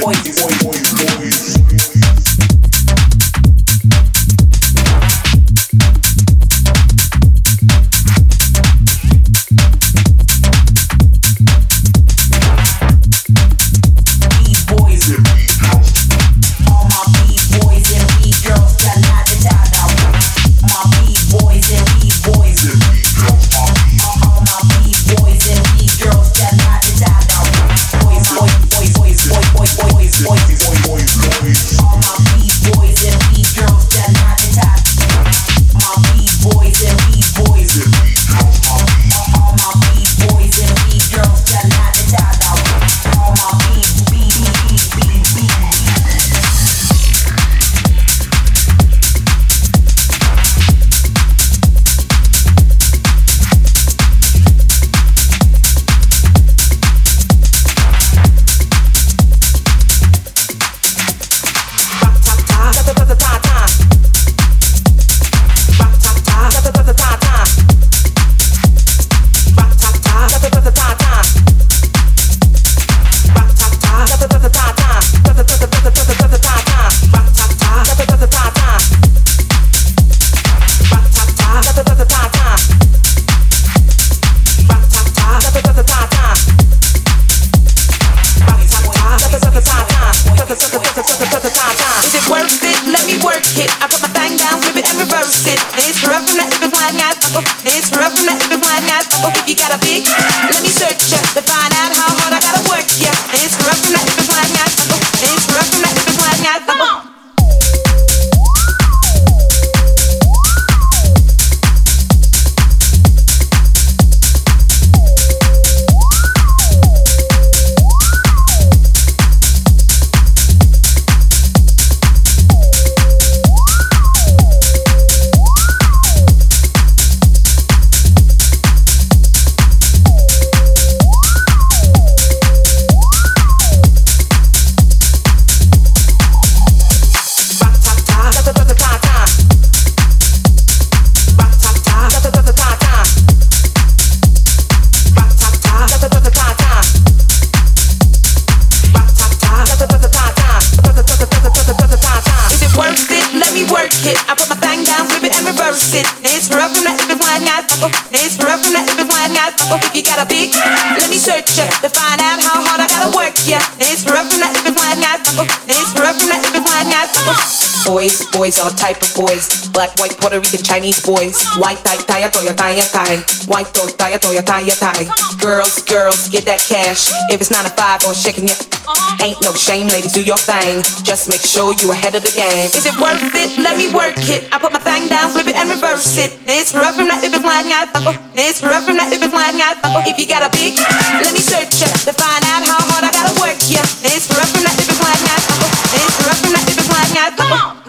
to find out how hard I gotta. It's rough it's wide, not. Boys, boys, all type of boys. Black, white, Puerto Rican, Chinese boys. White, tie, tie, toya, tie, tie. White, toy, tie, toya, tie, tie. Girls, girls, get that cash. If it's nine to five or shaking it, ain't no shame, ladies, do your thing. Just make sure you ahead of the game. Is it worth it? Let me work it. I put my thing down, flip it and reverse it. It's rough from that if it's flying out. It's rough from that if it's flying out. If you got a big, let me search ya to find out how hard I gotta work ya. It's rough from that if it's flying out. It's rough from that Come on.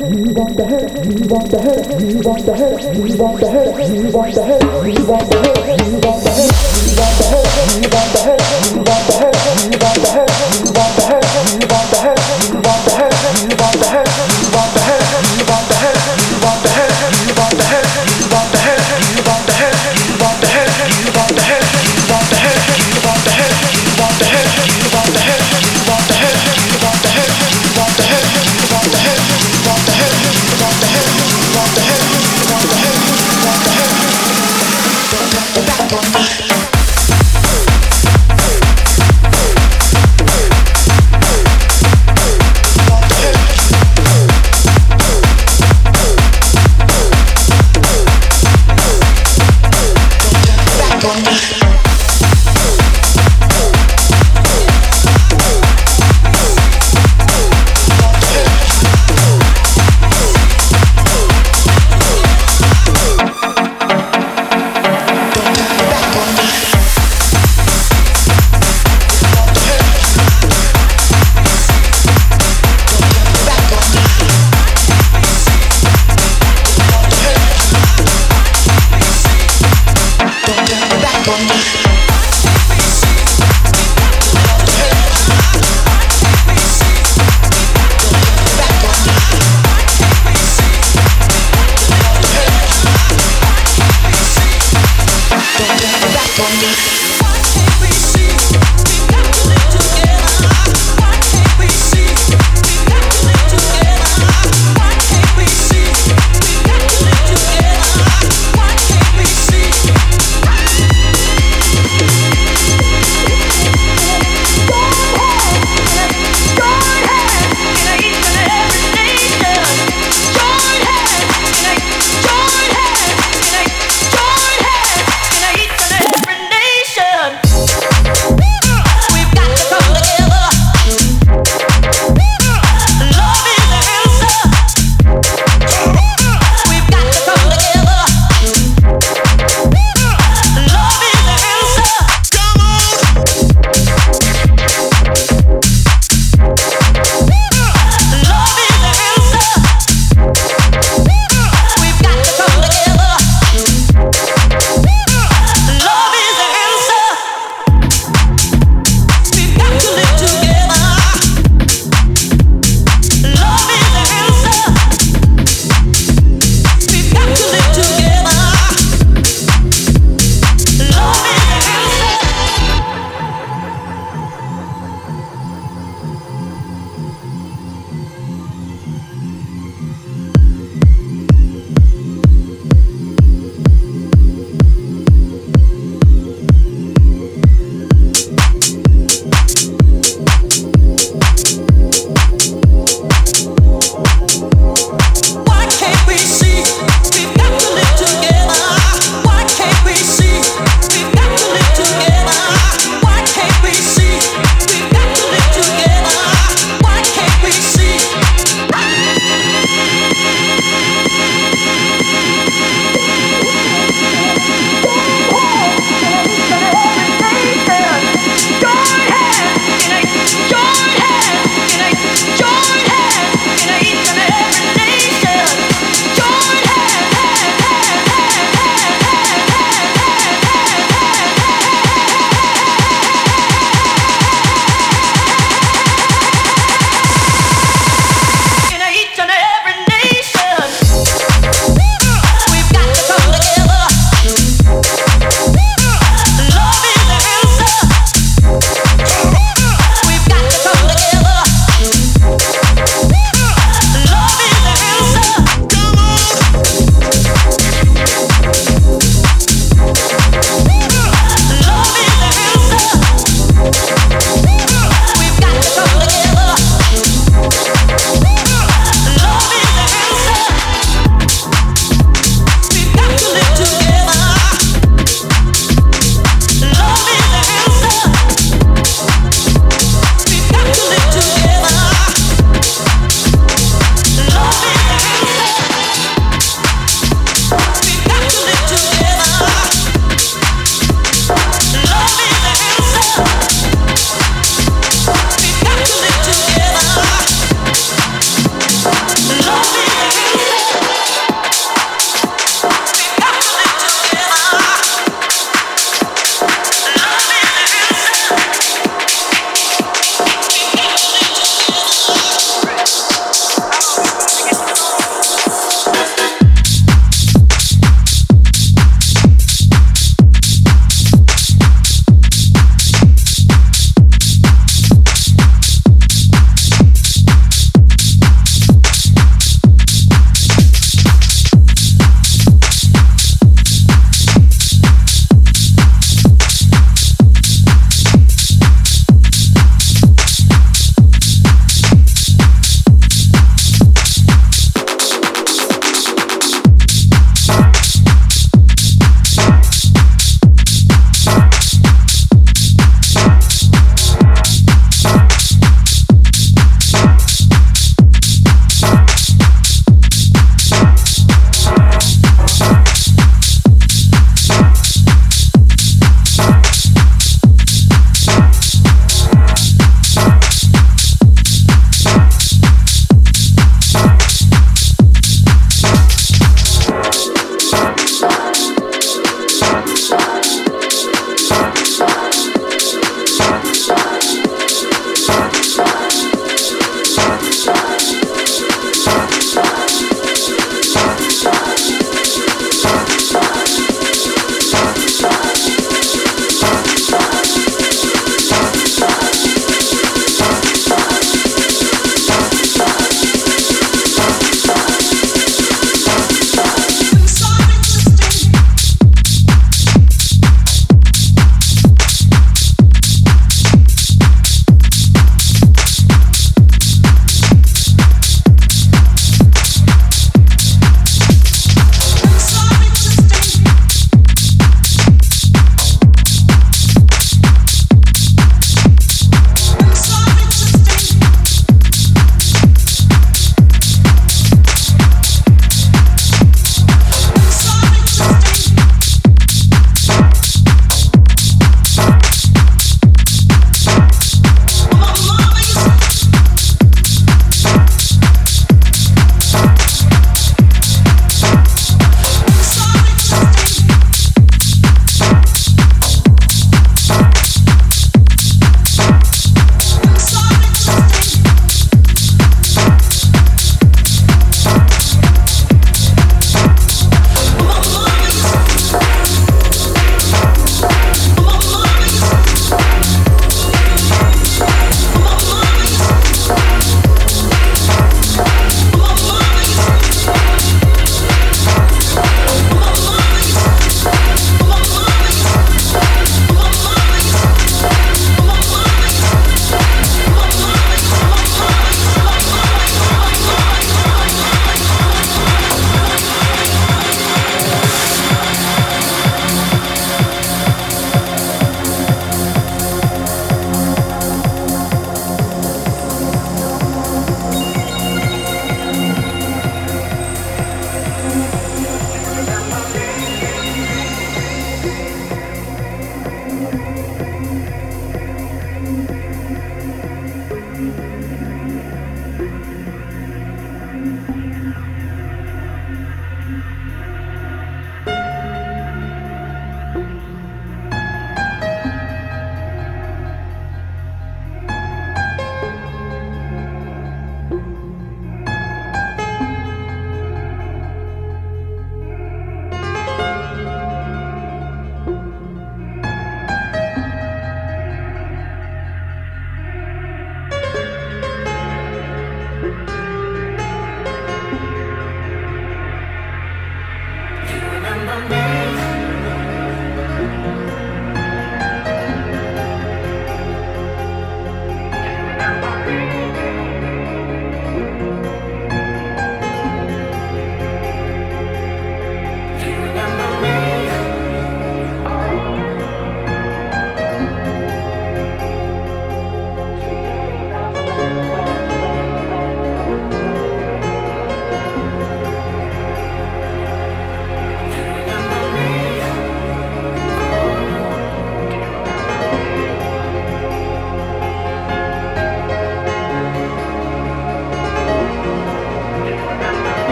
you want the head, you want the head, you want the head, you want the head, you want the head, you want the head, you want the head, you want the head, you want the head, you want the head.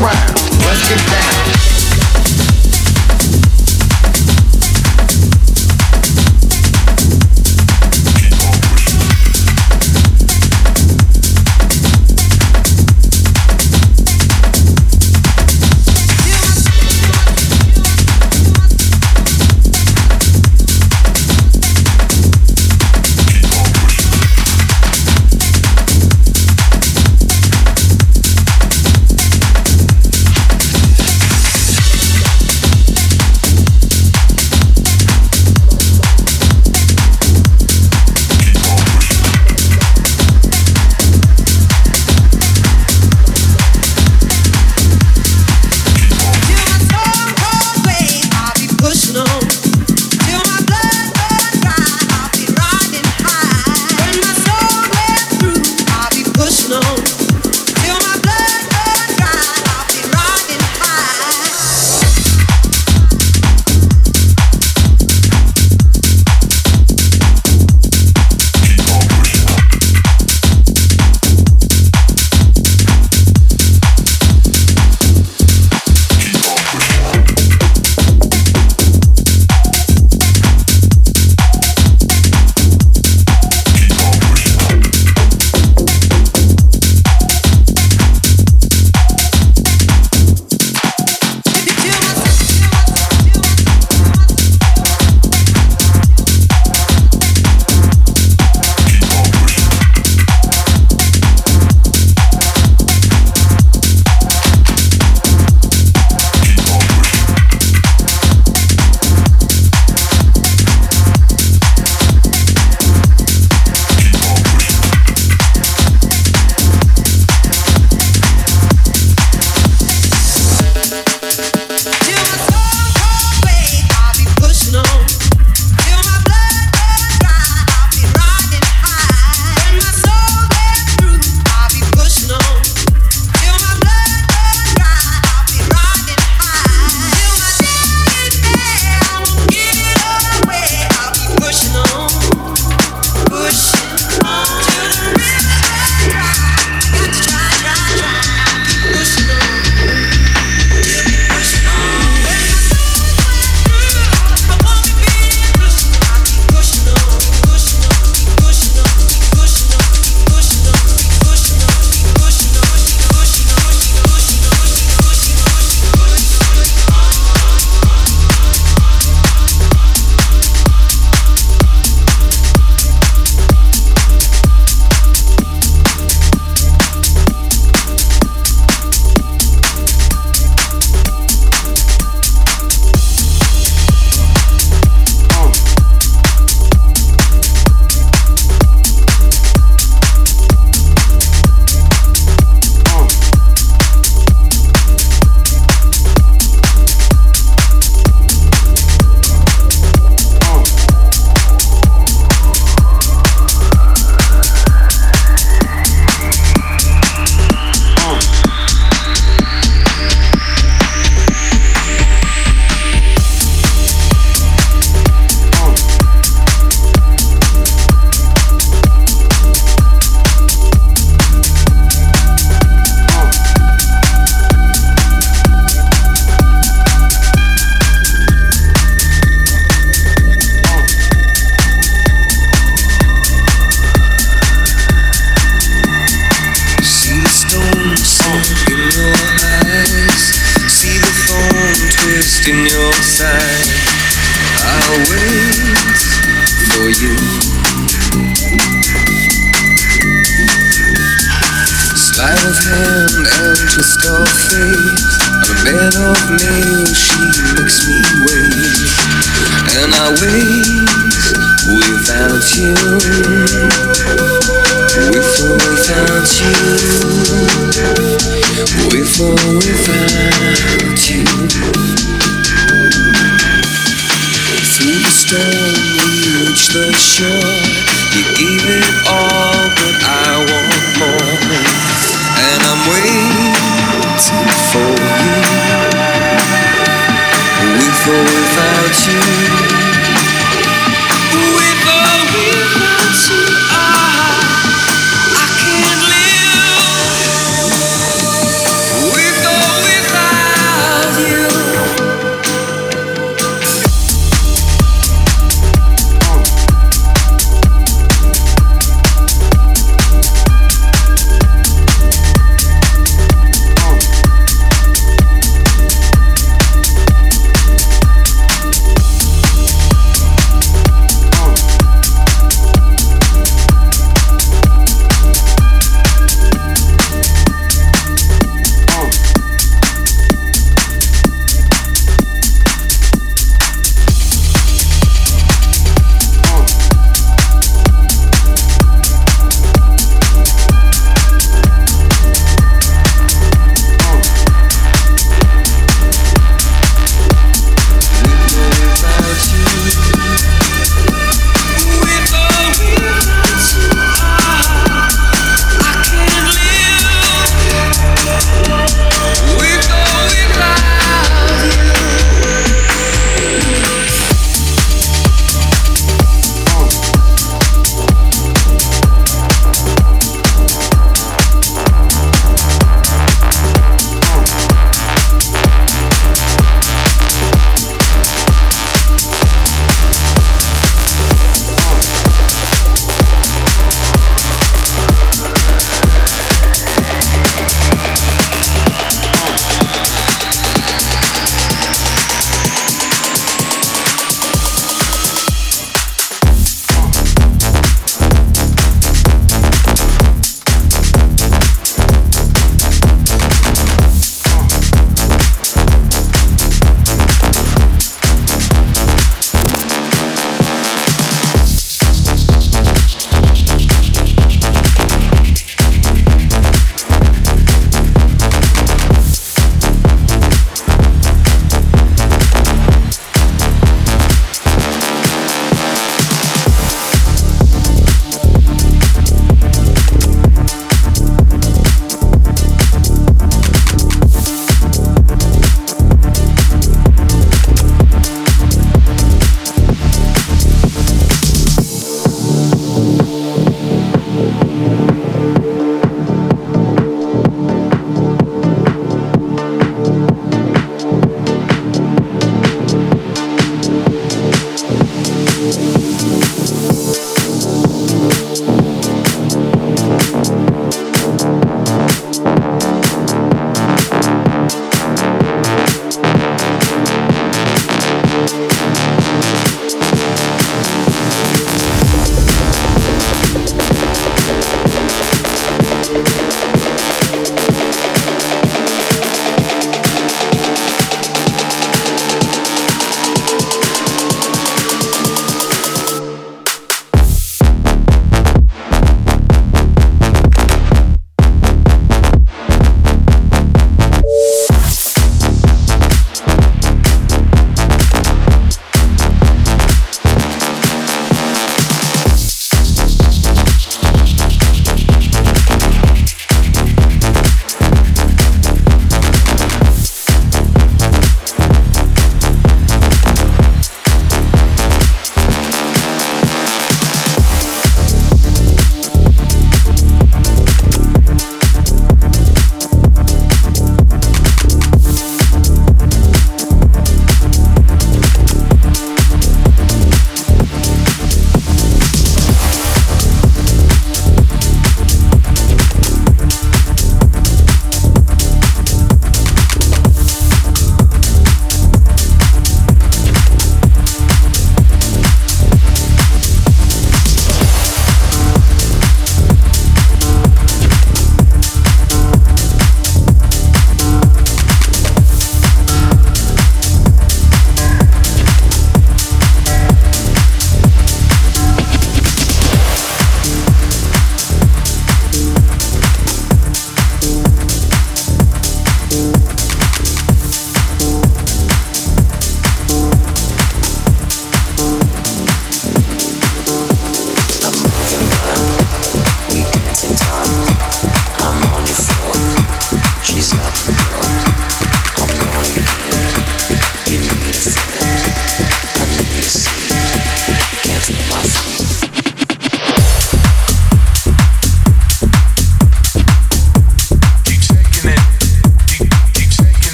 around. Let's get down.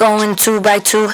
Going two by two.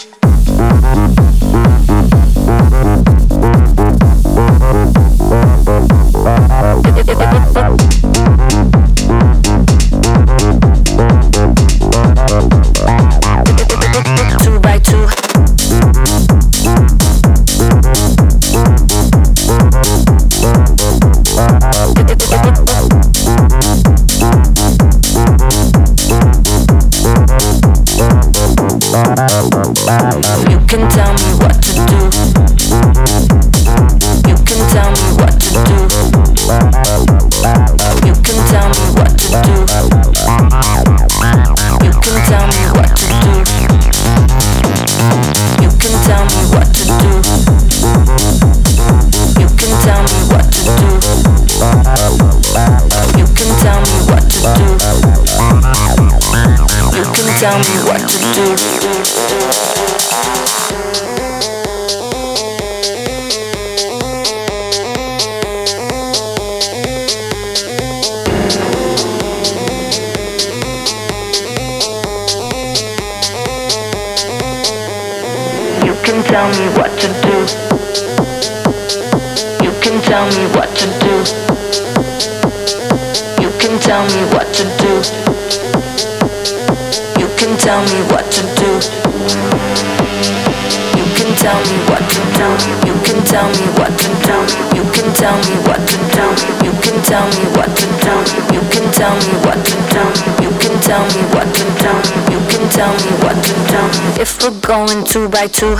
Going two by two.